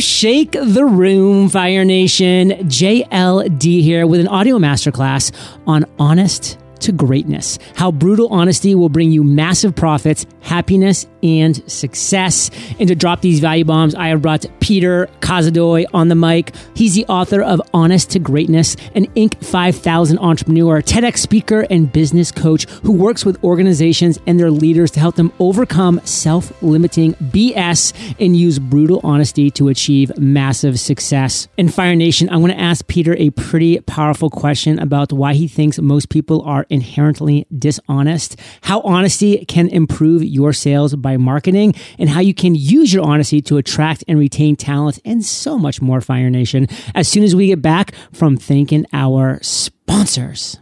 shake the room, Fire Nation. JLD here with an audio masterclass on honest to greatness. How brutal honesty will bring you massive profits, happiness, and success. And to drop these value bombs, I have brought Peter Kozodoy on the mic. He's the author of Honest to Greatness, an Inc. 5000 entrepreneur, TEDx speaker, and business coach who works with organizations and their leaders to help them overcome self limiting BS and use brutal honesty to achieve massive success. In Fire Nation, I'm going to ask Peter a pretty powerful question about why he thinks most people are inherently dishonest, how honesty can improve your sales by marketing, and how you can use your honesty to attract and retain talent, and so much more, Fire Nation, as soon as we get back from thanking our sponsors.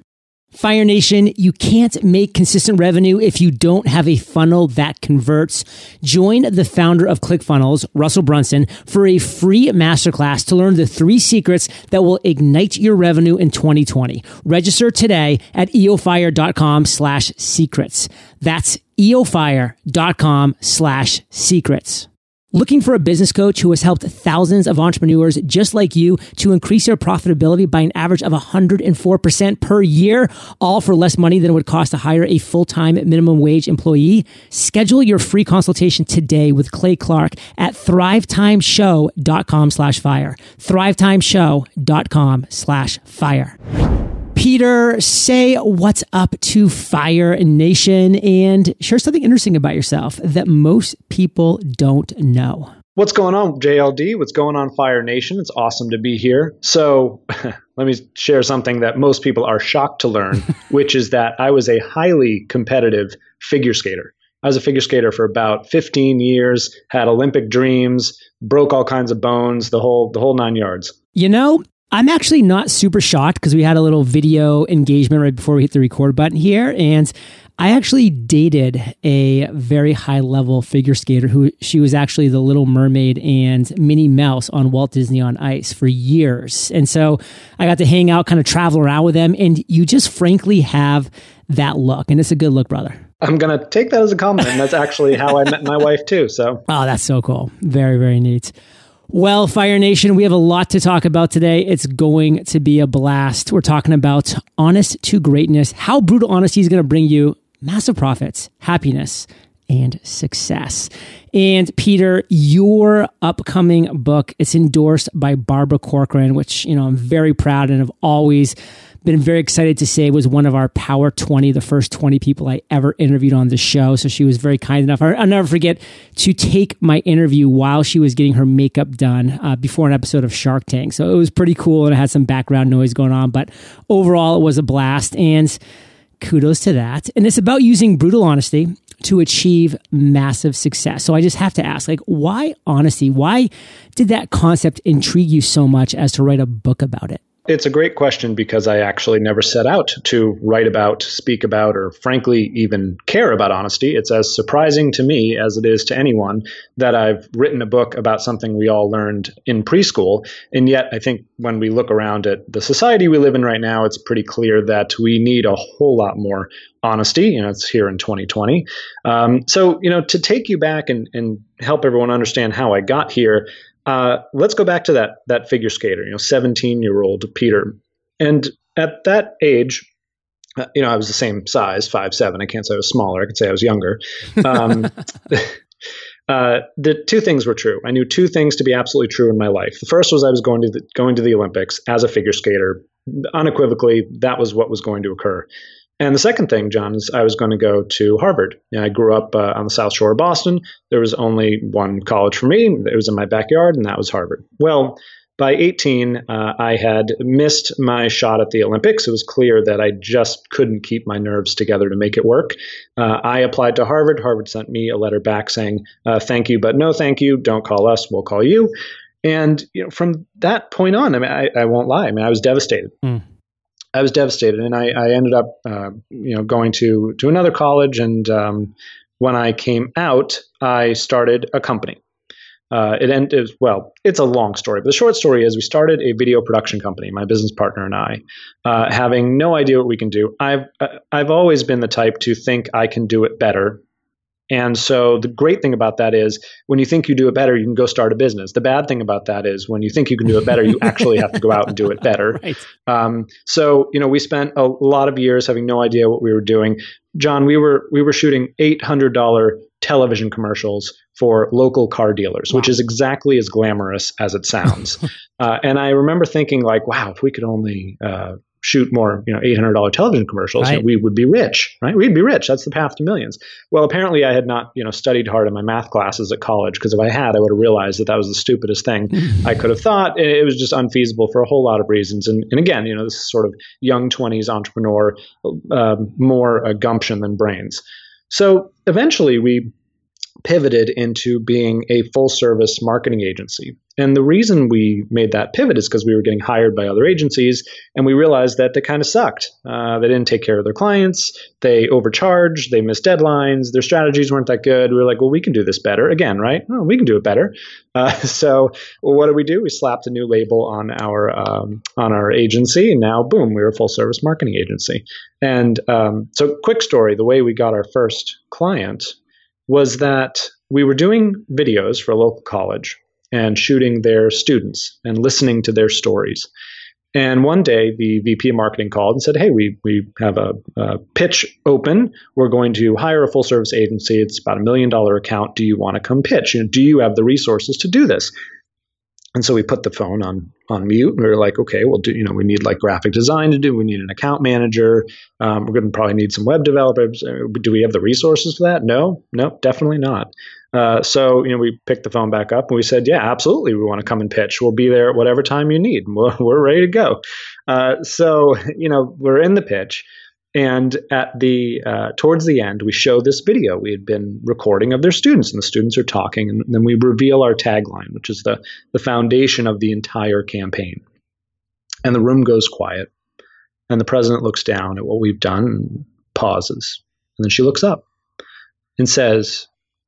Fire Nation, you can't make consistent revenue if you don't have a funnel that converts. Join the founder of ClickFunnels, Russell Brunson, for a free masterclass to learn the three secrets that will ignite your revenue in 2020. Register today at eofire.com slash secrets. That's eofire.com slash secrets. Looking for a business coach who has helped thousands of entrepreneurs just like you to increase their profitability by an average of 104% per year, all for less money than it would cost to hire a full-time minimum wage employee? Schedule your free consultation today with Clay Clark at thrivetimeshow.com slash fire. thrivetimeshow.com slash fire. Peter, say what's up to Fire Nation and share something interesting about yourself that most people don't know. What's going on, JLD? What's going on, Fire Nation? It's awesome to be here. So, let me share something that most people are shocked to learn, which is that I was a highly competitive figure skater. I was a figure skater for about 15 years, had Olympic dreams, broke all kinds of bones, the whole the whole 9 yards. You know, I'm actually not super shocked because we had a little video engagement right before we hit the record button here. And I actually dated a very high level figure skater who she was actually the Little Mermaid and Minnie Mouse on Walt Disney on Ice for years. And so I got to hang out, kind of travel around with them. And you just frankly have that look. And it's a good look, brother. I'm going to take that as a compliment. That's actually how I met my wife, too. So, oh, that's so cool. Very, very neat. Well, Fire Nation, we have a lot to talk about today. It's going to be a blast. We're talking about honest to greatness, how brutal honesty is going to bring you massive profits, happiness, and success. And Peter, your upcoming book, it's endorsed by Barbara Corcoran, which, you know, I'm very proud and have always been very excited to say was one of our Power 20, the first 20 people I ever interviewed on the show. So she was very kind enough. I'll never forget to take my interview while she was getting her makeup done uh, before an episode of Shark Tank. So it was pretty cool and it had some background noise going on. But overall, it was a blast. And kudos to that. And it's about using brutal honesty to achieve massive success. So I just have to ask, like, why honesty? Why did that concept intrigue you so much as to write a book about it? It's a great question because I actually never set out to write about, speak about, or frankly, even care about honesty. It's as surprising to me as it is to anyone that I've written a book about something we all learned in preschool. And yet, I think when we look around at the society we live in right now, it's pretty clear that we need a whole lot more honesty. You know, it's here in 2020. Um, so, you know, to take you back and, and help everyone understand how I got here, uh, let's go back to that that figure skater, you know, 17 year old Peter, and at that age, uh, you know, I was the same size, five seven. I can't say I was smaller. I could say I was younger. Um, uh, the two things were true. I knew two things to be absolutely true in my life. The first was I was going to the, going to the Olympics as a figure skater. Unequivocally, that was what was going to occur. And the second thing, John, is I was going to go to Harvard. You know, I grew up uh, on the South Shore of Boston. There was only one college for me. It was in my backyard, and that was Harvard. Well, by 18, uh, I had missed my shot at the Olympics. It was clear that I just couldn't keep my nerves together to make it work. Uh, I applied to Harvard. Harvard sent me a letter back saying, uh, "Thank you, but no thank you. Don't call us. We'll call you." And you know, from that point on, I mean, I, I won't lie. I mean, I was devastated. Mm. I was devastated, and I, I ended up, uh, you know, going to to another college. And um, when I came out, I started a company. Uh, it ended well. It's a long story, but the short story is we started a video production company. My business partner and I, uh, having no idea what we can do. I've uh, I've always been the type to think I can do it better And so the great thing about that is when you think you do it better, you can go start a business. The bad thing about that is when you think you can do it better, you actually have to go out and do it better. Right. Um, so you know, we spent a lot of years having no idea what we were doing. John, we were we were shooting eight hundred dollar television commercials for local car dealers, wow. which is exactly as glamorous as it sounds. uh, and I remember thinking, like, wow, if we could only uh, shoot more, you know, eight hundred dollar television commercials, right. you know, we would be rich, right? We'd be rich. That's the path to millions. Well, apparently, I had not, you know, studied hard in my math classes at college because if I had, I would have realized that that was the stupidest thing I could have thought. It was just unfeasible for a whole lot of reasons. And, and again, you know, this is sort of young twenties entrepreneur, uh, more uh, gumption than brains. So eventually, we pivoted into being a full service marketing agency. And the reason we made that pivot is because we were getting hired by other agencies and we realized that they kind of sucked. Uh, they didn't take care of their clients, they overcharged, they missed deadlines, their strategies weren't that good. We were like, well, we can do this better. Again, right? Oh, we can do it better. Uh, so what did we do? We slapped a new label on our um, on our agency, and now boom, we are a full service marketing agency. And um, so, quick story: the way we got our first client was that we were doing videos for a local college and shooting their students and listening to their stories. And one day, the VP of marketing called and said, Hey, we, we have a, a pitch open. We're going to hire a full service agency. It's about a million dollar account. Do you want to come pitch? You know, do you have the resources to do this? And so we put the phone on on mute. And we were like, okay, well, do you know we need like graphic design to do? We need an account manager. Um, we're going to probably need some web developers. Uh, do we have the resources for that? No, no, definitely not. Uh, so you know, we picked the phone back up and we said, yeah, absolutely, we want to come and pitch. We'll be there at whatever time you need. We're, we're ready to go. Uh, so you know, we're in the pitch. And at the uh, towards the end, we show this video we had been recording of their students, and the students are talking, and then we reveal our tagline, which is the the foundation of the entire campaign. And the room goes quiet, and the president looks down at what we've done, and pauses, and then she looks up and says,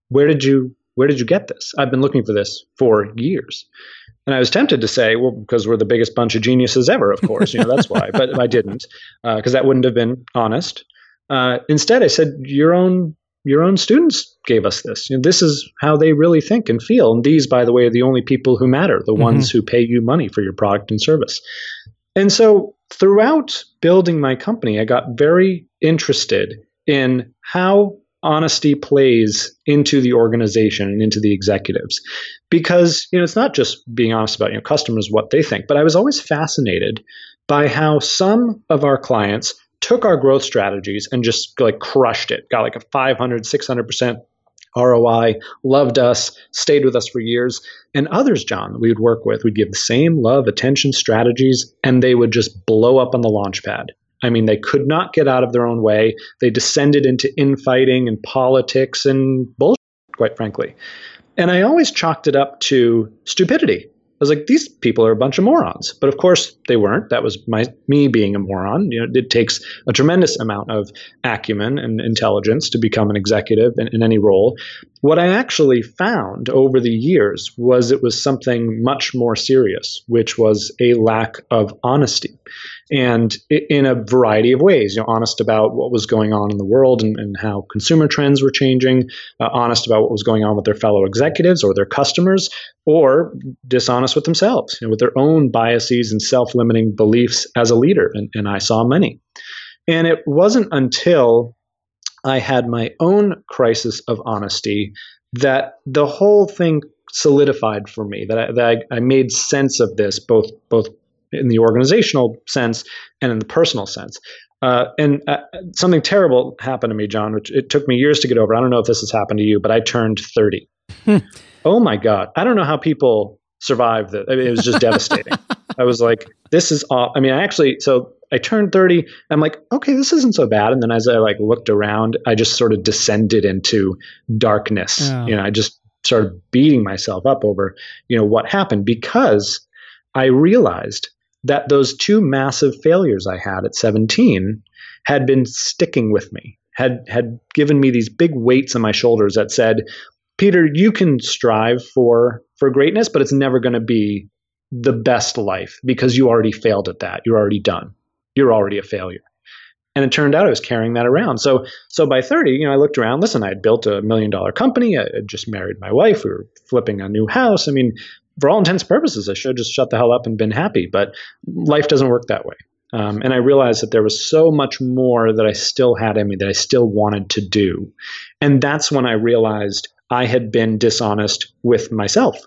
"Where did you where did you get this? I've been looking for this for years." And I was tempted to say, well, because we're the biggest bunch of geniuses ever, of course, you know, that's why. But I didn't, because uh, that wouldn't have been honest. Uh, instead, I said, your own your own students gave us this. You know, this is how they really think and feel. And these, by the way, are the only people who matter, the mm-hmm. ones who pay you money for your product and service. And so throughout building my company, I got very interested in how honesty plays into the organization and into the executives because you know it's not just being honest about you know customers what they think but i was always fascinated by how some of our clients took our growth strategies and just like crushed it got like a 500 600% ROI, loved us, stayed with us for years. And others, John, that we would work with, we'd give the same love, attention, strategies, and they would just blow up on the launch pad. I mean, they could not get out of their own way. They descended into infighting and politics and bullshit, quite frankly. And I always chalked it up to stupidity. I was like, these people are a bunch of morons. But of course, they weren't. That was my me being a moron. You know, it takes a tremendous amount of acumen and intelligence to become an executive in, in any role. What I actually found over the years was it was something much more serious, which was a lack of honesty and in a variety of ways. You know, honest about what was going on in the world and, and how consumer trends were changing, uh, honest about what was going on with their fellow executives or their customers, or dishonest with themselves, you know, with their own biases and self-limiting beliefs as a leader. And, and I saw many. And it wasn't until I had my own crisis of honesty that the whole thing solidified for me that I, that I, I made sense of this both both in the organizational sense and in the personal sense. Uh, and uh, something terrible happened to me, John, which it took me years to get over. I don't know if this has happened to you, but I turned 30. oh my God. I don't know how people survive that. I mean, it was just devastating. I was like, this is all. I mean, I actually, so I turned 30. I'm like, okay, this isn't so bad. And then as I like looked around, I just sort of descended into darkness. Oh. You know, I just started beating myself up over, you know, what happened because I realized that those two massive failures I had at 17 had been sticking with me, had had given me these big weights on my shoulders that said, Peter, you can strive for for greatness, but it's never going to be the best life because you already failed at that. You're already done. You're already a failure. And it turned out I was carrying that around. So so by 30, you know, I looked around, listen, I had built a million dollar company, I had just married my wife, we were flipping a new house. I mean, for all intents and purposes, I should have just shut the hell up and been happy. But life doesn't work that way. Um, and I realized that there was so much more that I still had in me that I still wanted to do. And that's when I realized I had been dishonest with myself.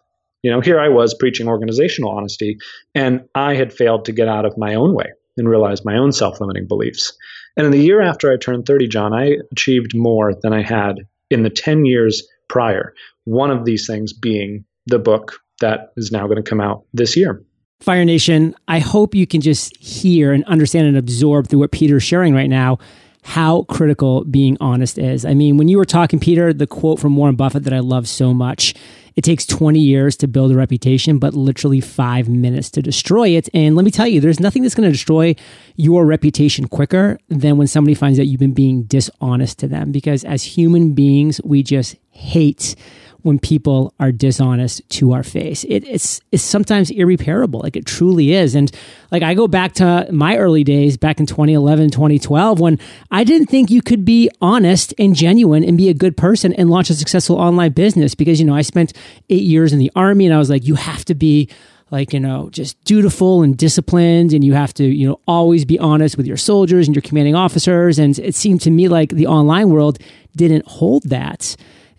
You know, here I was preaching organizational honesty, and I had failed to get out of my own way and realize my own self limiting beliefs. And in the year after I turned 30, John, I achieved more than I had in the 10 years prior. One of these things being the book that is now going to come out this year. Fire Nation, I hope you can just hear and understand and absorb through what Peter's sharing right now how critical being honest is. I mean, when you were talking, Peter, the quote from Warren Buffett that I love so much it takes 20 years to build a reputation, but literally five minutes to destroy it. And let me tell you, there's nothing that's going to destroy your reputation quicker than when somebody finds out you've been being dishonest to them. Because as human beings, we just hate when people are dishonest to our face. It, it's it's sometimes irreparable. Like it truly is. And like I go back to my early days back in 2011, 2012 when I didn't think you could be honest and genuine and be a good person and launch a successful online business because you know, I spent 8 years in the army and I was like you have to be like you know just dutiful and disciplined and you have to you know always be honest with your soldiers and your commanding officers and it seemed to me like the online world didn't hold that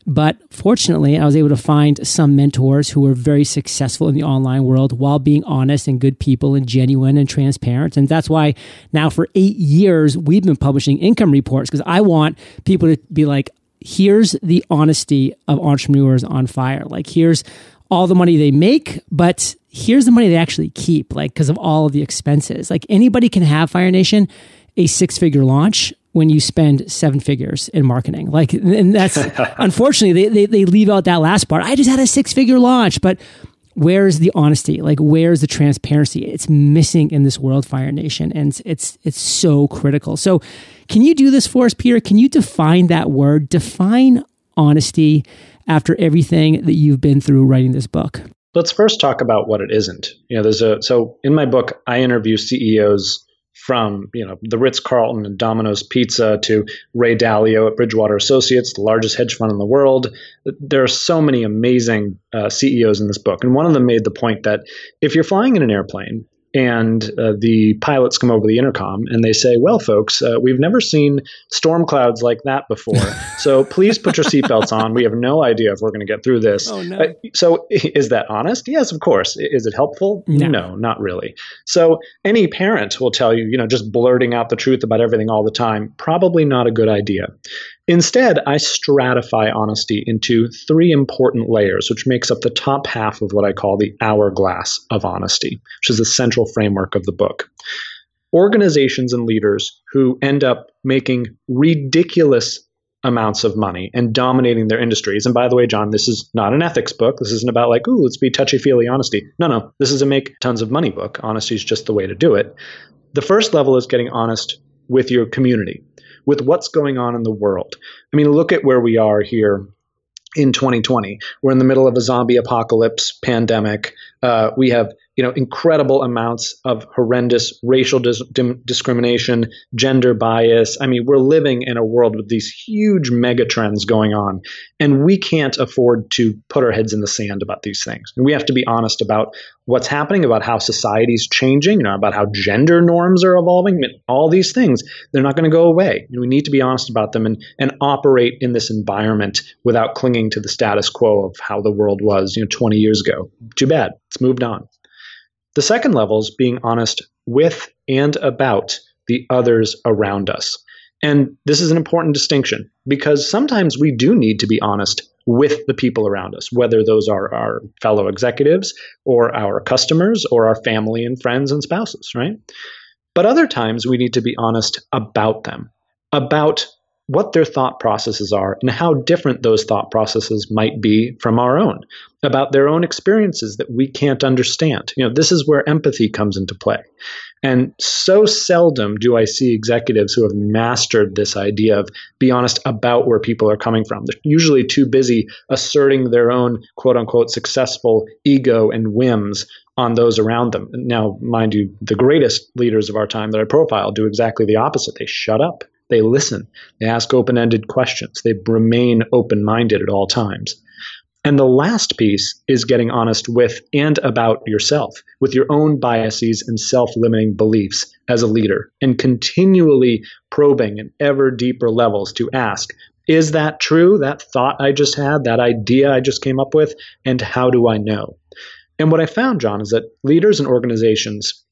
but fortunately, I was able to find some mentors who were very successful in the online world while being honest and good people and genuine and transparent. And that's why now for eight years, we've been publishing income reports because I want people to be like, here's the honesty of entrepreneurs on fire. Like, here's all the money they make, but here's the money they actually keep, like, because of all of the expenses. Like, anybody can have Fire Nation a six figure launch when you spend seven figures in marketing. Like, and that's unfortunately, they, they, they leave out that last part. I just had a six figure launch, but where's the honesty? Like, where's the transparency? It's missing in this world, Fire Nation. And it's, it's so critical. So, can you do this for us, Peter? Can you define that word? Define honesty after everything that you've been through writing this book. Let's first talk about what it isn't. You know, there's a, so in my book, I interview CEOs from you know the Ritz Carlton and Domino's Pizza to Ray Dalio at Bridgewater Associates, the largest hedge fund in the world. There are so many amazing uh, CEOs in this book, and one of them made the point that if you're flying in an airplane and uh, the pilots come over the intercom and they say, "Well, folks, uh, we've never seen storm clouds like that before. So please put your seatbelts on. We have no idea if we're going to get through this." Oh, no. Uh, so is that honest? Yes, of course. Is it helpful? No. no, not really. So any parent will tell you, you know, just blurting out the truth about everything all the time, probably not a good idea. Instead, I stratify honesty into three important layers, which makes up the top half of what I call the hourglass of honesty, which is the central framework of the book. Organizations and leaders who end up making ridiculous amounts of money and dominating their industries. And by the way, John, this is not an ethics book. This isn't about like, ooh, let's be touchy feely honesty. No, no, this is a make tons of money book. Honesty is just the way to do it. The first level is getting honest with your community with what's going on in the world. I mean, look at where we are here in 2020. We're in the middle of a zombie apocalypse pandemic. Uh, we have you know incredible amounts of horrendous racial dis- discrimination, gender bias. I mean, we're living in a world with these huge mega trends going on, and we can't afford to put our heads in the sand about these things. And we have to be honest about what's happening, about how society's changing, you know, about how gender norms are evolving. I mean, all these things they're not going to go away. we need to be honest about them and and operate in this environment without clinging to the status quo of how the world was, you know, 20 years ago. Too bad. It's moved on. The second level is being honest with and about the others around us. And this is an important distinction because sometimes we do need to be honest with the people around us, whether those are our fellow executives or our customers or our family and friends and spouses, right? But other times we need to be honest about them, about what their thought processes are and how different those thought processes might be from our own about their own experiences that we can't understand you know this is where empathy comes into play And so seldom do I see executives who have mastered this idea of be honest about where people are coming from. They're usually too busy asserting their own quote unquote successful ego and whims on those around them. Now, mind you, the greatest leaders of our time that I profile do exactly the opposite. They shut up, they listen, they ask open ended questions, they remain open minded at all times. And the last piece is getting honest with and about yourself, with your own biases and self limiting beliefs as a leader, and continually probing in ever deeper levels to ask, is that true? That thought I just had, that idea I just came up with, and how do I know? And what I found, John, is that leaders and organizations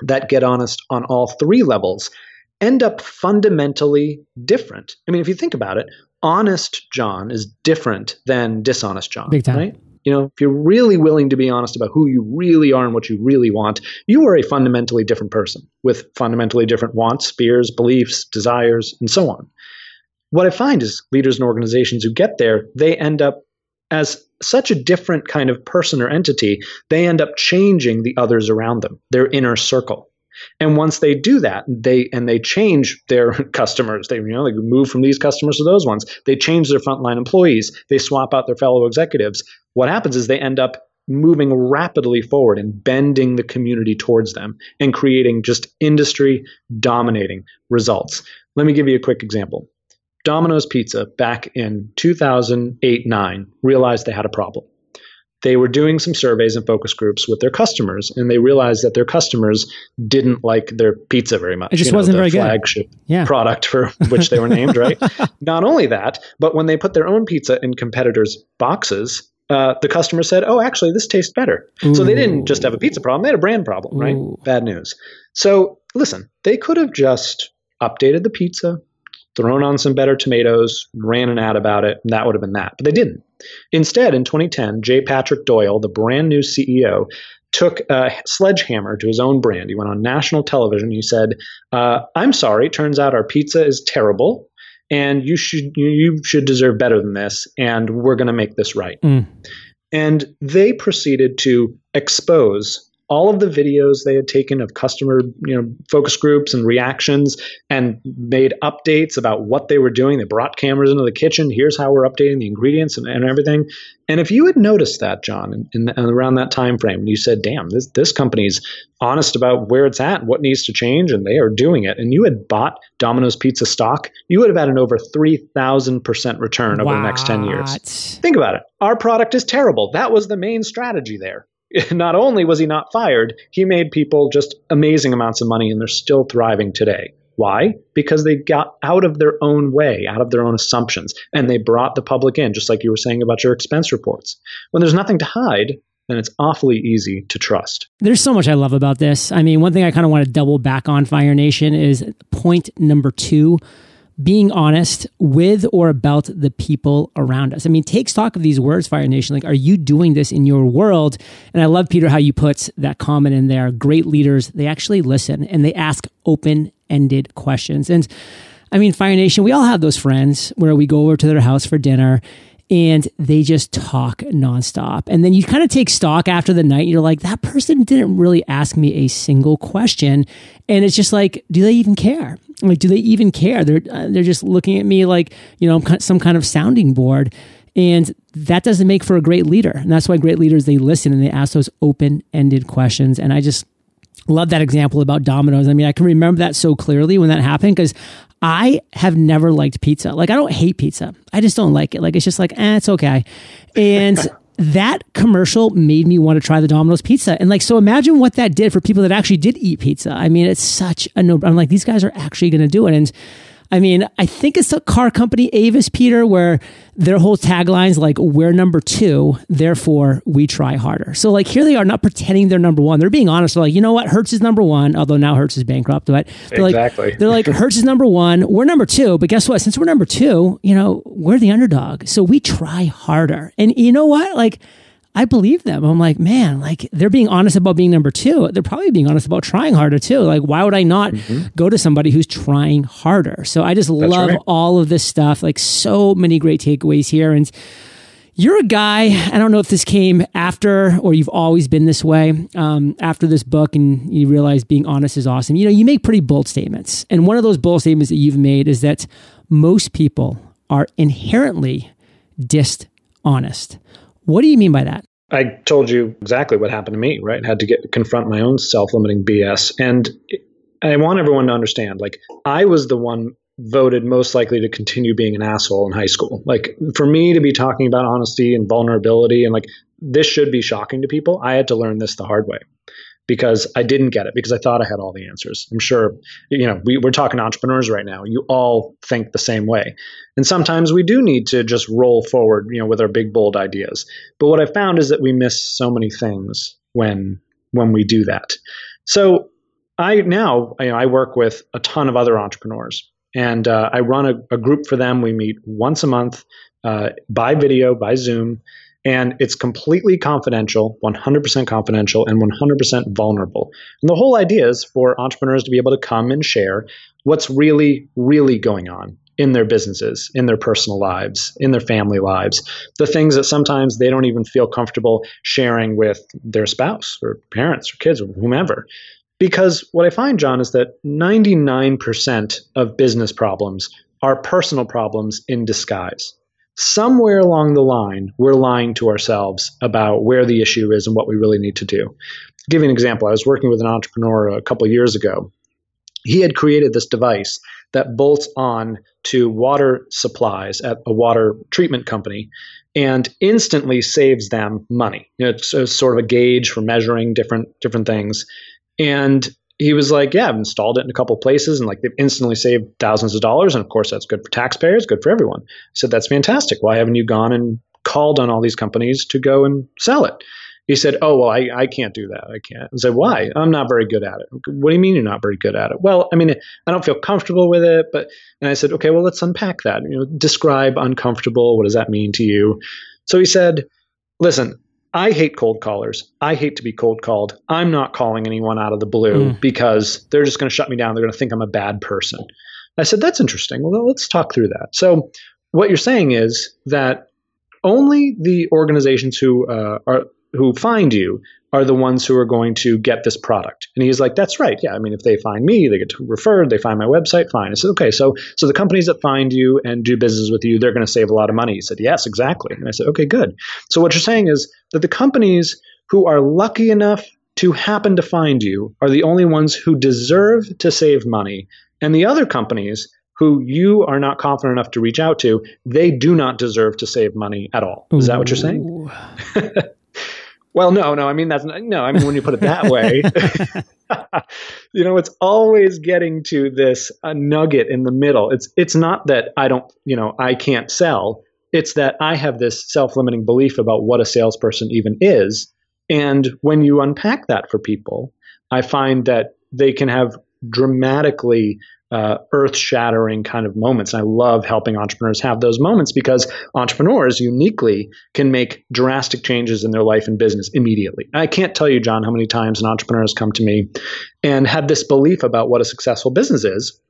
that get honest on all three levels end up fundamentally different. I mean, if you think about it, honest John is different than dishonest John. Big time. Right? You know, if you're really willing to be honest about who you really are and what you really want, you are a fundamentally different person with fundamentally different wants, fears, beliefs, desires, and so on. What I find is leaders and organizations who get there, they end up as such a different kind of person or entity, they end up changing the others around them, their inner circle. And once they do that, they and they change their customers. They you know they move from these customers to those ones. They change their frontline employees. They swap out their fellow executives. What happens is they end up moving rapidly forward and bending the community towards them and creating just industry dominating results. Let me give you a quick example. Domino's Pizza back in 2008 9 realized they had a problem they were doing some surveys and focus groups with their customers, and they realized that their customers didn't like their pizza very much. It just you know, wasn't very flagship good. Yeah. product for which they were named, right? Not only that, but when they put their own pizza in competitors' boxes, uh, the customer said, "Oh, actually, this tastes better." Ooh. So they didn't just have a pizza problem; they had a brand problem, right? Ooh. Bad news. So listen, they could have just updated the pizza, thrown on some better tomatoes, ran an ad about it, and that would have been that. But they didn't. Instead, in 2010, J. Patrick Doyle, the brand new CEO, took a sledgehammer to his own brand. He went on national television. He said, uh, "I'm sorry. Turns out our pizza is terrible, and you should you should deserve better than this. And we're going to make this right." Mm. And they proceeded to expose all of the videos they had taken of customer you know focus groups and reactions and made updates about what they were doing. They brought cameras into the kitchen. Here's how we're updating the ingredients and, and everything. And if you had noticed that john in, in, around that time frame you said damn this, this company's honest about where it's at what needs to change and they are doing it and you had bought domino's pizza stock you would have had an over 3000% return over what? the next 10 years. Think about it. Our product is terrible. That was the main strategy there not only was he not fired, he made people just amazing amounts of money and they're still thriving today. Why? Because they got out of their own way, out of their own assumptions, and they brought the public in, just like you were saying about your expense reports. When there's nothing to hide, then it's awfully easy to trust. There's so much I love about this. I mean, one thing I kind of want to double back on Fire Nation is point number two being honest with or about the people around us. I mean, take stock of these words, Fire Nation. Like, are you doing this in your world? And I love, Peter, how you put that comment in there. Great leaders, they actually listen and they ask open ended questions. And I mean, Fire Nation, we all have those friends where we go over to their house for dinner and they just talk nonstop. And then you kind of take stock after the night. you're like, that person didn't really ask me a single question. And it's just like, do they even care? Like, do they even care? They're uh, they're just looking at me like you know I'm some kind of sounding board. And that doesn't make for a great leader. And that's why great leaders, they listen and they ask those open ended questions. And I just love that example about Domino's. I mean, I can remember that so clearly when that happened because I have never liked pizza. Like, I don't hate pizza. I just don't like it. Like, it's just like, eh, it's okay. And that commercial made me want to try the Domino's pizza. And like, so imagine what that did for people that actually did eat pizza. I mean, it's such a no, I'm like, these guys are actually going to do it. And I mean, I think it's a car company, Avis Peter, where their whole tagline is like, we're number two, therefore we try harder. So like here they are not pretending they're number one. They're being honest. They're like, you know what? Hertz is number one, although now Hertz is bankrupt, but they're exactly. like, they're like, Hertz is number one. We're number two. But guess what? Since we're number two, you know, we're the underdog. So we try harder. And you know what? Like, I believe them. I'm like, man, like they're being honest about being number two. They're probably being honest about trying harder too. Like, why would I not mm-hmm. go to somebody who's trying harder? So I just That's love right. all of this stuff. Like, so many great takeaways here. And, You're a guy, I don't know if this came after or you've always been this way, um, after this book and you realize being honest is awesome. You know, you make pretty bold statements. And one of those bold statements that you've made is that most people are inherently dishonest. What do you mean by that? I told you exactly what happened to me, right? I had to get confront my own self-limiting BS. And I want everyone to understand like I was the one voted most likely to continue being an asshole in high school. Like for me to be talking about honesty and vulnerability and like this should be shocking to people. I had to learn this the hard way because I didn't get it because I thought I had all the answers. I'm sure, you know, we, we're talking entrepreneurs right now. You all think the same way. And sometimes we do need to just roll forward, you know, with our big, bold ideas. But what I found is that we miss so many things when when we do that. So I now you know, I work with a ton of other entrepreneurs and uh, I run a, a, group for them. We meet once a month uh, by video, by Zoom, and it's completely confidential, 100% confidential, and 100% vulnerable. And the whole idea is for entrepreneurs to be able to come and share what's really, really going on in their businesses, in their personal lives, in their family lives, the things that sometimes they don't even feel comfortable sharing with their spouse or parents or kids or whomever. Because what I find, John, is that 99% of business problems are personal problems in disguise. Somewhere along the line, we're lying to ourselves about where the issue is and what we really need to do. I'll give you an example. I was working with an entrepreneur a couple years ago. He had created this device that bolts on to water supplies at a water treatment company and instantly saves them money. You know, it's, it's sort of a gauge for measuring different different things. And he was like, Yeah, I've installed it in a couple places and like they've instantly saved thousands of dollars. And of course, that's good for taxpayers, good for everyone. I said, That's fantastic. Why haven't you gone and called on all these companies to go and sell it? He said, Oh, well, I, I can't do that. I can't. I said, Why? I'm not very good at it. What do you mean you're not very good at it? Well, I mean, I don't feel comfortable with it. But, and I said, Okay, well, let's unpack that. You know, describe uncomfortable. What does that mean to you? So he said, Listen, I hate cold callers. I hate to be cold called. I'm not calling anyone out of the blue mm. because they're just going to shut me down. They're going to think I'm a bad person. I said, that's interesting. Well, let's talk through that. So, what you're saying is that only the organizations who uh, are who find you are the ones who are going to get this product. And he's like, that's right. Yeah. I mean, if they find me, they get referred, they find my website, fine. I said, okay, so so the companies that find you and do business with you, they're going to save a lot of money. He said, yes, exactly. And I said, okay, good. So what you're saying is that the companies who are lucky enough to happen to find you are the only ones who deserve to save money. And the other companies who you are not confident enough to reach out to, they do not deserve to save money at all. Is that what you're saying? Well, no, no. I mean, that's not, no. I mean, when you put it that way, you know, it's always getting to this a nugget in the middle. It's it's not that I don't, you know, I can't sell. It's that I have this self-limiting belief about what a salesperson even is, and when you unpack that for people, I find that they can have dramatically uh, earth shattering kind of moments. And I love helping entrepreneurs have those moments because entrepreneurs uniquely can make drastic changes in their life and business immediately. I can't tell you, John, how many times an entrepreneur has come to me and had this belief about what a successful business is.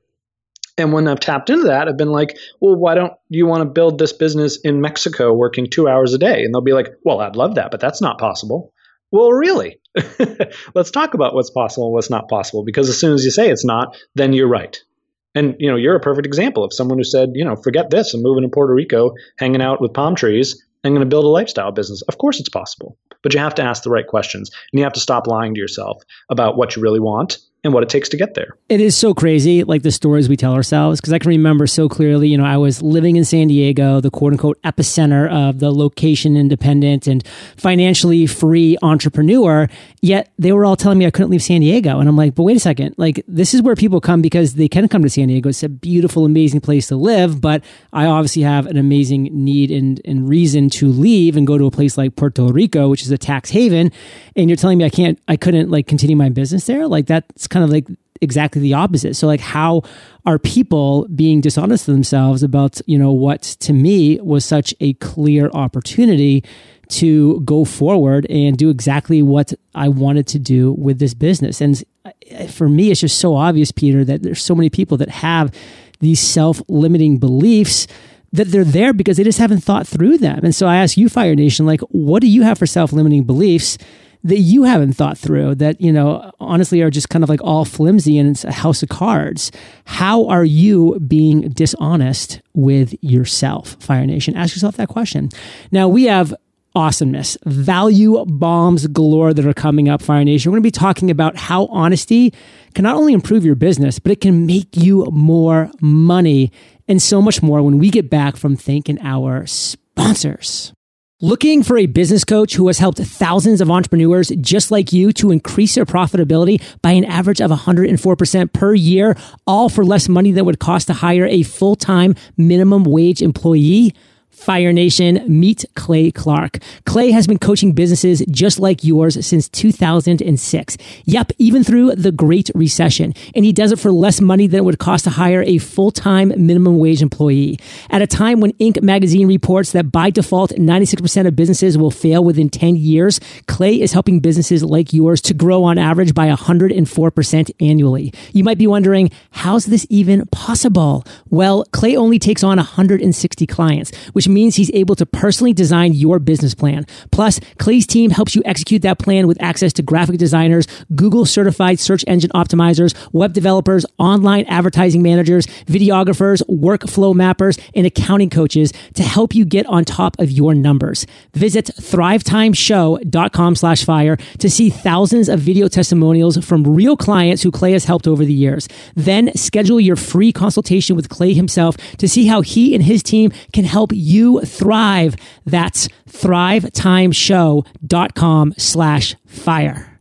And when I've tapped into that, I've been like, well, why don't you want to build this business in Mexico working two hours a day? And they'll be like, well, I'd love that, but that's not possible. Well, really? Let's talk about what's possible and what's not possible because as soon as you say it's not, then you're right. And you know, you're a perfect example of someone who said, you know, forget this, I'm moving to Puerto Rico, hanging out with palm trees, I'm going to build a lifestyle business. Of course it's possible. But you have to ask the right questions and you have to stop lying to yourself about what you really want and what it takes to get there. It is so crazy, like the stories we tell ourselves. Because I can remember so clearly, you know, I was living in San Diego, the quote unquote epicenter of the location independent and financially free entrepreneur. Yet they were all telling me I couldn't leave San Diego. And I'm like, but wait a second. Like, this is where people come because they can come to San Diego. It's a beautiful, amazing place to live. But I obviously have an amazing need and, and reason to leave and go to a place like Puerto Rico, which is a tax haven. And you're telling me I can't, I couldn't like continue my business there? Like, that's kind of like exactly the opposite. So like how are people being dishonest to themselves about, you know, what to me was such a clear opportunity to go forward and do exactly what I wanted to do with this business. And uh, for me it's just so obvious Peter that there's so many people that have these self-limiting beliefs that they're there because they just haven't thought through them. And so I ask you, Fire Nation, like, what do you have for self limiting beliefs? That you haven't thought through that you know honestly are just kind of like all flimsy and it's a house of cards. How are you being dishonest with yourself fire nation? Ask yourself that question. Now we have awesomeness value bombs galore that are coming up fire nation. We're going to be talking about how honesty can not only improve your business but it can make you more money and so much more when we get back from thanking our sponsors Looking for a business coach who has helped thousands of entrepreneurs just like you to increase their profitability by an average of 104% per year, all for less money than would cost to hire a full-time minimum wage employee? Fire Nation, meet Clay Clark. Clay has been coaching businesses just like yours since 2006. Yep, even through the Great Recession. And he does it for less money than it would cost to hire a full-time minimum wage employee. At a time when Inc. magazine reports that by default, 96% of businesses will fail within 10 years, Clay is helping businesses like yours to grow on average by 104% annually. You might be wondering, how's this even possible? Well, Clay only takes on 160 clients, which which means he's able to personally design your business plan. Plus, Clay's team helps you execute that plan with access to graphic designers, Google certified search engine optimizers, web developers, online advertising managers, videographers, workflow mappers, and accounting coaches to help you get on top of your numbers. Visit thrivetimeshow.com slash fire to see thousands of video testimonials from real clients who Clay has helped over the years. Then schedule your free consultation with Clay himself to see how he and his team can help you you thrive. That's thrivetimeshow.com slash fire.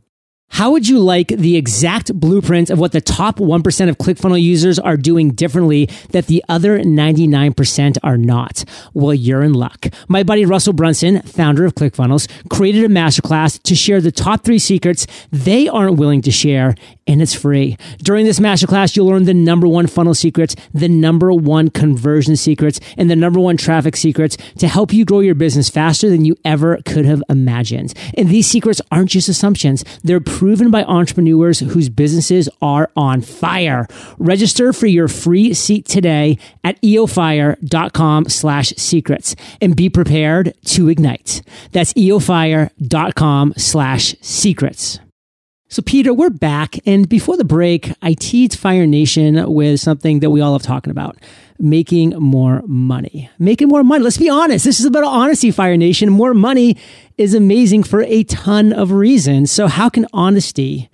How would you like the exact blueprint of what the top 1% of ClickFunnels users are doing differently that the other 99% are not? Well, you're in luck. My buddy Russell Brunson, founder of ClickFunnels, created a masterclass to share the top three secrets they aren't willing to share and it's free. During this masterclass, you'll learn the number one funnel secrets, the number one conversion secrets, and the number one traffic secrets to help you grow your business faster than you ever could have imagined. And these secrets aren't just assumptions. They're proven by entrepreneurs whose businesses are on fire. Register for your free seat today at eofire.com slash secrets and be prepared to ignite. That's eofire.com slash secrets. So, Peter, we're back. And before the break, I teased Fire Nation with something that we all love talking about making more money. Making more money. Let's be honest. This is about honesty, Fire Nation. More money is amazing for a ton of reasons. So, how can honesty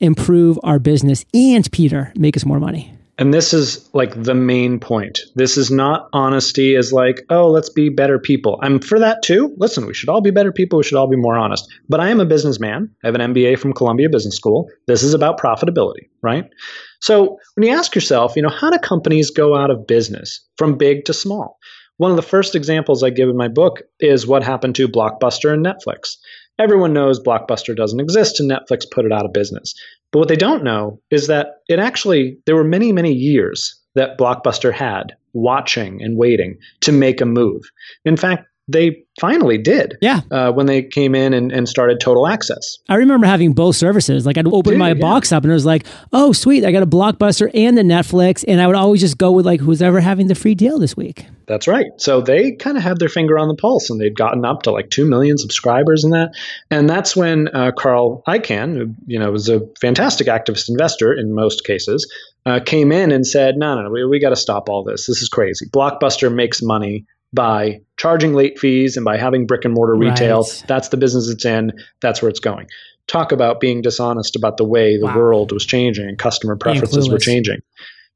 improve our business and, Peter, make us more money? And this is like the main point. This is not honesty as like, oh, let's be better people. I'm for that too. Listen, we should all be better people. We should all be more honest. But I am a businessman. I have an MBA from Columbia Business School. This is about profitability, right? So when you ask yourself, you know, how do companies go out of business from big to small? One of the first examples I give in my book is what happened to Blockbuster and Netflix. Everyone knows Blockbuster doesn't exist and Netflix put it out of business. But what they don't know is that it actually, there were many, many years that Blockbuster had watching and waiting to make a move. In fact, they finally did. Yeah. Uh, when they came in and, and started total access. I remember having both services. Like I'd open Dude, my yeah. box up and it was like, oh, sweet, I got a Blockbuster and a Netflix. And I would always just go with like who's ever having the free deal this week. That's right. So they kind of had their finger on the pulse and they'd gotten up to like 2 million subscribers in that. And that's when uh, Carl Icahn, who, you know, was a fantastic activist investor in most cases, uh, came in and said, no, no, no, we, we got to stop all this. This is crazy. Blockbuster makes money by charging late fees and by having brick and mortar retail. Right. That's the business it's in. That's where it's going. Talk about being dishonest about the way the wow. world was changing and customer preferences were changing.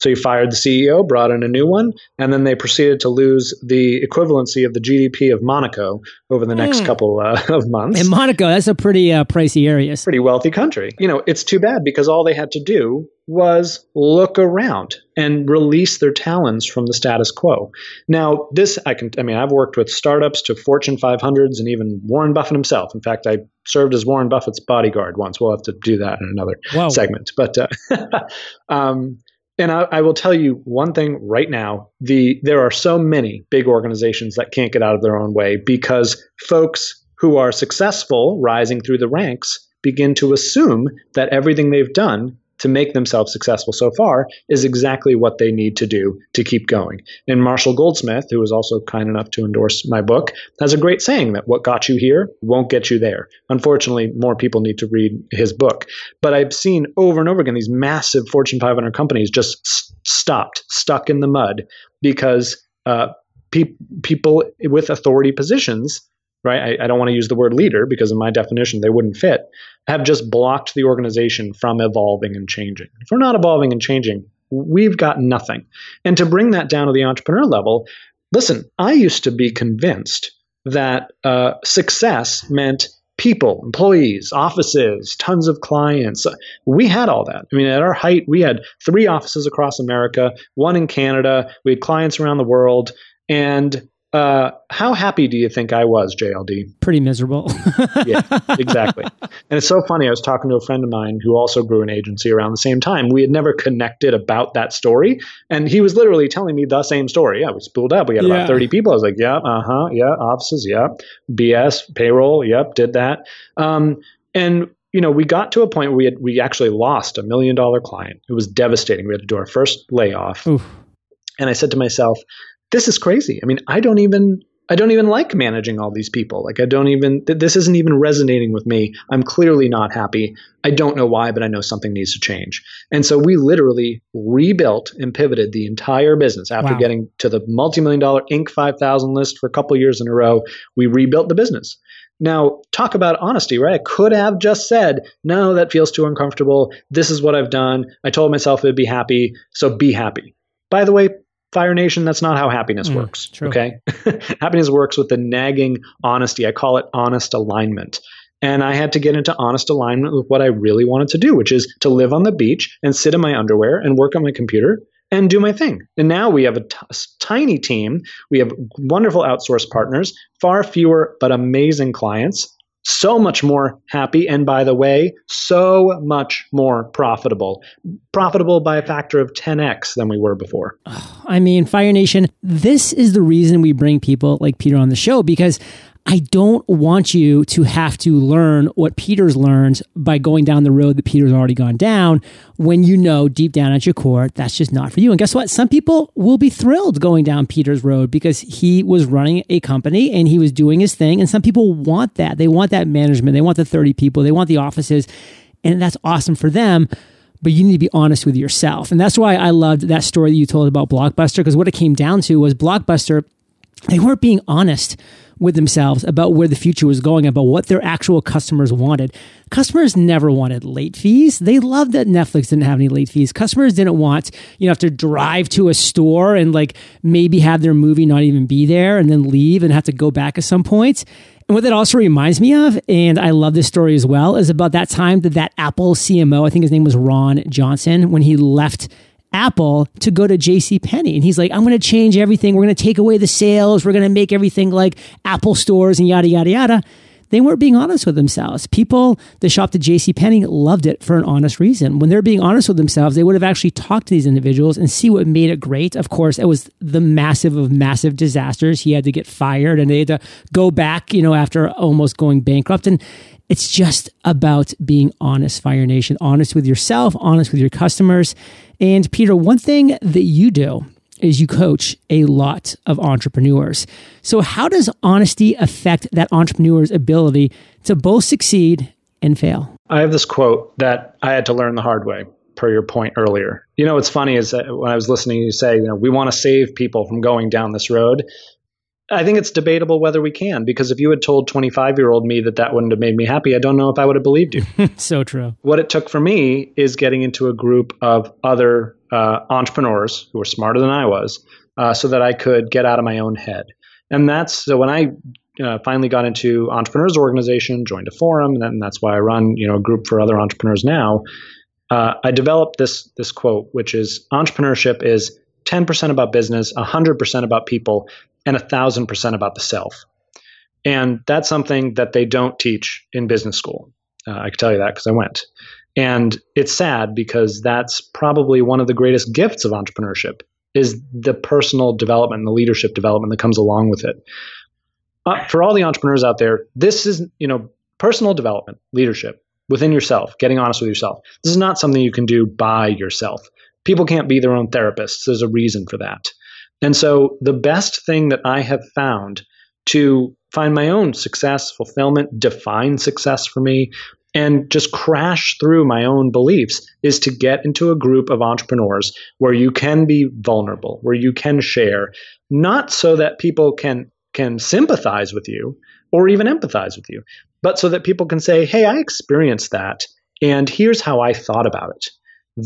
So he fired the CEO, brought in a new one, and then they proceeded to lose the equivalency of the GDP of Monaco over the next mm. couple uh, of months. In Monaco, that's a pretty uh, pricey area. Pretty wealthy country. You know, it's too bad because all they had to do was look around and release their talons from the status quo. Now, this I can I mean, I've worked with startups to Fortune 500s and even Warren Buffett himself. In fact, I served as Warren Buffett's bodyguard once. We'll have to do that in another Whoa. segment. But uh, um, and I, I, will tell you one thing right now: the there are so many big organizations that can't get out of their own way because folks who are successful rising through the ranks begin to assume that everything they've done to make themselves successful so far is exactly what they need to do to keep going. And Marshall Goldsmith, who was also kind enough to endorse my book, has a great saying that what got you here won't get you there. Unfortunately, more people need to read his book. But I've seen over and over again these massive Fortune 500 companies just stopped, stuck in the mud because uh, pe- people with authority positions right? I, I don't want to use the word leader because, in my definition, they wouldn't fit, have just blocked the organization from evolving and changing. If we're not evolving and changing, we've got nothing. And to bring that down to the entrepreneur level, listen, I used to be convinced that uh, success meant people, employees, offices, tons of clients. We had all that. I mean, at our height, we had three offices across America, one in Canada. We had clients around the world. And uh, how happy do you think I was, JLD? Pretty miserable. yeah, exactly. And it's so funny. I was talking to a friend of mine who also grew an agency around the same time. We had never connected about that story. And he was literally telling me the same story. Yeah, we spooled up. We had yeah. about 30 people. I was like, yeah, uh huh, yeah, offices, yeah, BS, payroll, yep, did that. Um, and you know, we got to a point where we had we actually lost a million dollar client. It was devastating. We had to do our first layoff. Oof. And I said to myself, this is crazy. I mean, I don't even I don't even like managing all these people. Like I don't even th- this isn't even resonating with me. I'm clearly not happy. I don't know why, but I know something needs to change. And so we literally rebuilt and pivoted the entire business after wow. getting to the multi-million dollar Inc. 5000 list for a couple years in a row. We rebuilt the business. Now, talk about honesty, right? I could have just said, no, that feels too uncomfortable. This is what I've done. I told myself it'd be happy, so be happy. By the way, Fire Nation, that's not how happiness mm, works. True. Okay. happiness works with the nagging honesty. I call it honest alignment. And I had to get into honest alignment with what I really wanted to do, which is to live on the beach and sit in my underwear and work on my computer and do my thing. And now we have a, t- a tiny team. We have wonderful outsource partners, far fewer but amazing clients so much more happy and by the way so much more profitable. Profitable by a factor of 10x than we were before. I mean fire nation this is the reason we bring people like peter on the show because I don't want you to have to learn what Peter's learned by going down the road that Peter's already gone down when you know deep down at your core that's just not for you. And guess what? Some people will be thrilled going down Peter's road because he was running a company and he was doing his thing. And some people want that. They want that management. They want the 30 people. They want the offices. And that's awesome for them but you need to be honest with yourself. And that's why I loved that story that you told about Blockbuster, because what it came down to was Blockbuster, they weren't being honest with themselves about where the future was going, about what their actual customers wanted. Customers never wanted late fees. They loved that Netflix didn't have any late fees. Customers didn't want, you know, have to drive to a store and like maybe have their movie not even be there and then leave and have to go back at some point. And what that also reminds me of, and I love this story as well, is about that time that that Apple CMO, I think his name was Ron Johnson, when he left Apple to go to JC Penney. And he's like, I'm going to change everything. We're going to take away the sales. We're going to make everything like Apple stores and yada, yada, yada. They weren't being honest with themselves. People that shopped at JC Penney loved it for an honest reason. When they're being honest with themselves, they would have actually talked to these individuals and see what made it great. Of course, it was the massive of massive disasters. He had to get fired and they had to go back, you know, after almost going bankrupt. And it's just about being honest, Fire Nation, honest with yourself, honest with your customers. And Peter, one thing that you do is you coach a lot of entrepreneurs. So, how does honesty affect that entrepreneur's ability to both succeed and fail? I have this quote that I had to learn the hard way, per your point earlier. You know, what's funny is that when I was listening you say, you know, we want to save people from going down this road, I think it's debatable whether we can because if you had told 25 year old me that that wouldn't have made me happy, I don't know if I would have believed you. so true. What it took for me is getting into a group of other uh, entrepreneurs who were smarter than I was uh, so that I could get out of my own head. And that's so when I uh, finally got into entrepreneurs organization, joined a forum, and, and, that's why I run you know a group for other entrepreneurs now. Uh, I developed this this quote, which is entrepreneurship is 10% about business, 100% about people, and a thousand percent about the self. And that's something that they don't teach in business school. Uh, I can tell you that because I went. And it's sad because that's probably one of the greatest gifts of entrepreneurship is the personal development and the leadership development that comes along with it. Uh, for all the entrepreneurs out there, this is, you know, personal development, leadership. within yourself, getting honest with yourself. This is not something you can do by yourself. People can't be their own therapists. There's a reason for that. And so the best thing that I have found to find my own success, fulfillment, define success for me, and just crash through my own beliefs is to get into a group of entrepreneurs where you can be vulnerable, where you can share, not so that people can can sympathize with you or even empathize with you, but so that people can say, "Hey, I experienced that and here's how I thought about it."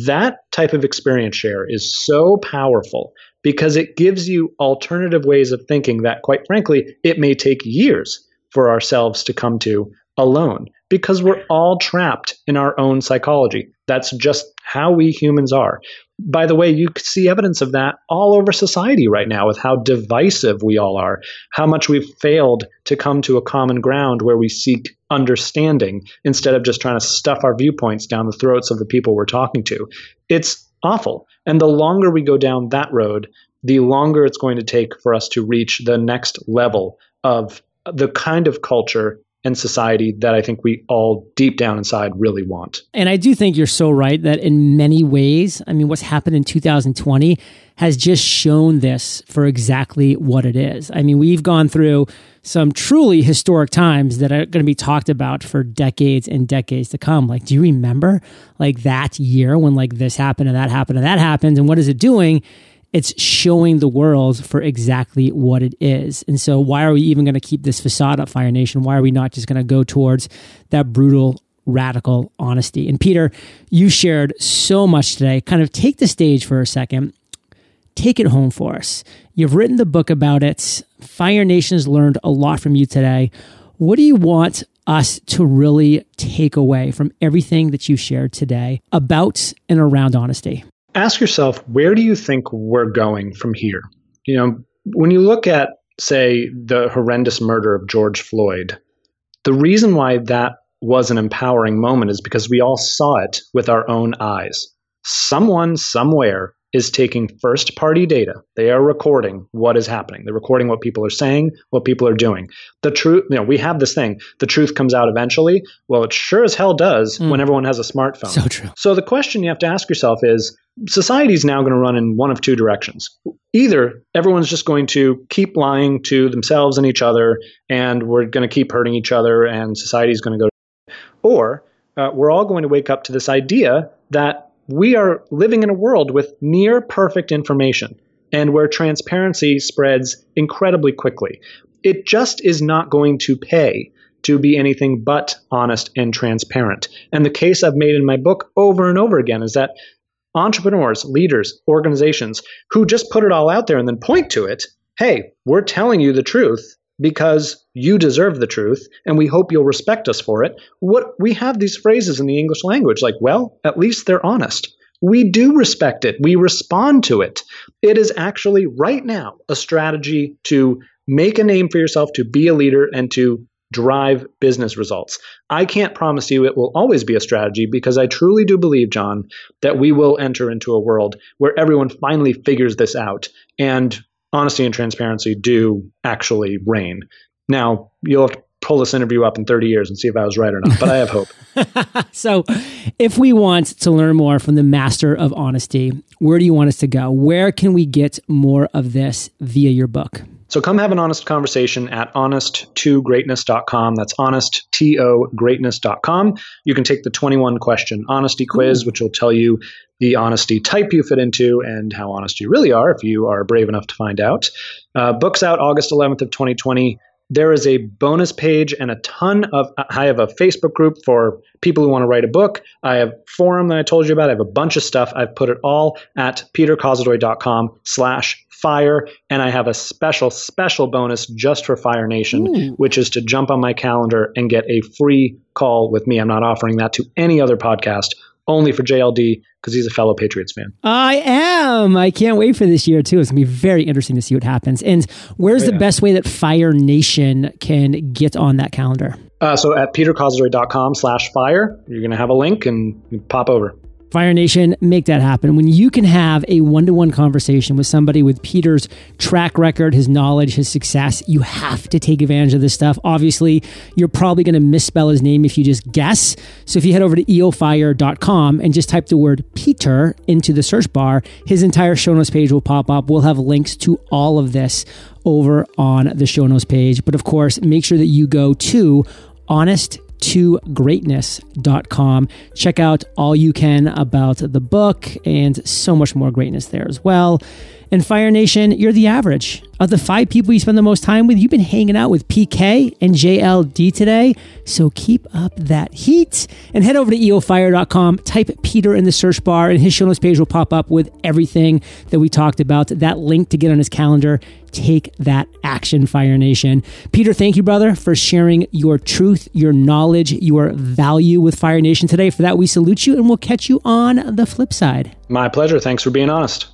That type of experience share is so powerful because it gives you alternative ways of thinking that quite frankly, it may take years for ourselves to come to alone because we're all trapped in our own psychology. That's just how we humans are. By the way, you see evidence of that all over society right now with how divisive we all are, how much we've failed to come to a common ground where we seek understanding instead of just trying to stuff our viewpoints down the throats of the people we're talking to. It's awful. And the longer we go down that road, the longer it's going to take for us to reach the next level of the kind of culture and society that I think we all deep down inside really want. And I do think you're so right that in many ways, I mean, what's happened in 2020 has just shown this for exactly what it is. I mean, we've gone through some truly historic times that are going to be talked about for decades and decades to come. Like, do you remember like that year when like this happened and that happened and that happened? And what is it doing? It's showing the world for exactly what it is. And so, why are we even going to keep this facade up, Fire Nation? Why are we not just going to go towards that brutal, radical honesty? And Peter, you shared so much today. Kind of take the stage for a second, take it home for us. You've written the book about it. Fire Nation has learned a lot from you today. What do you want us to really take away from everything that you shared today about and around honesty? Ask yourself where do you think we're going from here? You know, when you look at, say, the horrendous murder of George Floyd, the reason why that was an empowering moment is because we all saw it with our own eyes. Someone somewhere is taking first party data. They are recording what is happening. They're recording what people are saying, what people are doing. The truth, you know, we have this thing, the truth comes out eventually. Well, it sure as hell does mm. when everyone has a smartphone. So true. So the question you have to ask yourself is society is now going to run in one of two directions. Either everyone's just going to keep lying to themselves and each other, and we're going to keep hurting each other, and society is going to go, or uh, we're all going to wake up to this idea that we are living in a world with near perfect information and where transparency spreads incredibly quickly. It just is not going to pay to be anything but honest and transparent. And the case I've made in my book over and over again is that entrepreneurs, leaders, organizations who just put it all out there and then point to it hey, we're telling you the truth because you deserve the truth and we hope you'll respect us for it. What we have these phrases in the English language like, well, at least they're honest. We do respect it. We respond to it. It is actually right now a strategy to make a name for yourself, to be a leader, and to drive business results. I can't promise you it will always be a strategy because I truly do believe, John, that we will enter into a world where everyone finally figures this out and honesty and transparency do actually reign. Now, you'll have to pull this interview up in 30 years and see if I was right or not, but I have hope. so, if we want to learn more from the master of honesty, where do you want us to go? Where can we get more of this via your book? So come have an honest conversation at honest2greatness.com. That's honest2greatness.com. You can take the 21 question honesty quiz, which will tell you the honesty type you fit into and how honest you really are if you are brave enough to find out. Uh, books out August 11th of 2020 there is a bonus page and a ton of i have a facebook group for people who want to write a book. I have forum that i told you about. I have a bunch of stuff. I've put it all at peterkozodoy.com slash fire. And i have a special special bonus just for fire nation Ooh. which is to jump on my calendar and get a free call with me. I'm not offering that to any other podcast only for JLD because he's a fellow Patriots fan. I am. I can't wait for this year too. It's gonna be very interesting to see what happens. And where's oh, the best way that Fire Nation can get on that calendar? Uh, so at peterkozodoy.com slash fire, you're gonna have a link and pop over. Fire Nation, make that happen. When you can have a one to one conversation with somebody with Peter's track record, his knowledge, his success, you have to take advantage of this stuff. Obviously, you're probably going to misspell his name if you just guess. So if you head over to eofire.com and just type the word Peter into the search bar, his entire show notes page will pop up. We'll have links to all of this over on the show notes page. But of course, make sure that you go to honest to greatness.com. Check out all you can about the book and so much more greatness there as well. And Fire Nation, you're the average. Of the five people you spend the most time with, you've been hanging out with PK and JLD today. So keep up that heat and head over to eofire.com. Type Peter in the search bar, and his show notes page will pop up with everything that we talked about. That link to get on his calendar. Take that action, Fire Nation. Peter, thank you, brother, for sharing your truth, your knowledge, your value with Fire Nation today. For that, we salute you, and we'll catch you on the flip side. My pleasure. Thanks for being honest.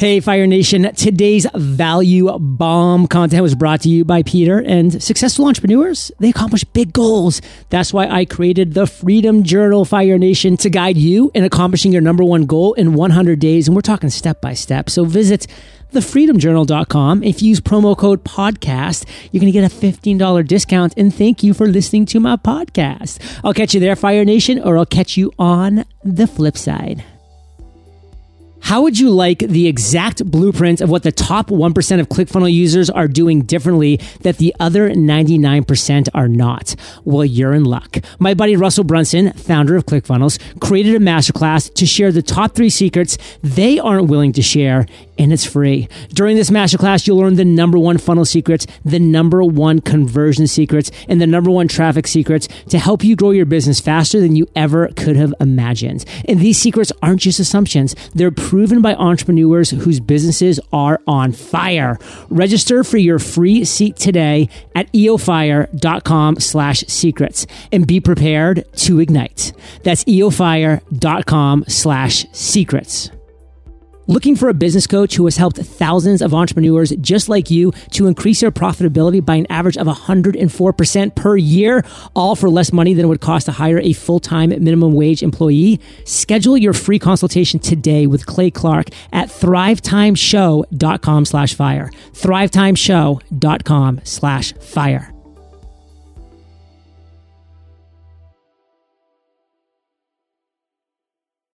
Hey, Fire Nation. Today's value bomb content was brought to you by Peter and successful entrepreneurs. They accomplish big goals. That's why I created the Freedom Journal, Fire Nation, to guide you in accomplishing your number one goal in 100 days. And we're talking step by step. So visit thefreedomjournal.com. If you use promo code podcast, you're going to get a $15 discount. And thank you for listening to my podcast. I'll catch you there, Fire Nation, or I'll catch you on the flip side. How would you like the exact blueprint of what the top 1% of ClickFunnels users are doing differently that the other 99% are not? Well, you're in luck. My buddy Russell Brunson, founder of ClickFunnels, created a masterclass to share the top three secrets they aren't willing to share and it's free. During this masterclass, you'll learn the number one funnel secrets, the number one conversion secrets, and the number one traffic secrets to help you grow your business faster than you ever could have imagined. And these secrets aren't just assumptions. They're proven by entrepreneurs whose businesses are on fire. Register for your free seat today at eofire.com slash secrets and be prepared to ignite. That's eofire.com slash secrets. Looking for a business coach who has helped thousands of entrepreneurs just like you to increase their profitability by an average of 104% per year, all for less money than it would cost to hire a full-time minimum wage employee? Schedule your free consultation today with Clay Clark at thrivetimeshow.com slash fire. thrivetimeshow.com slash fire.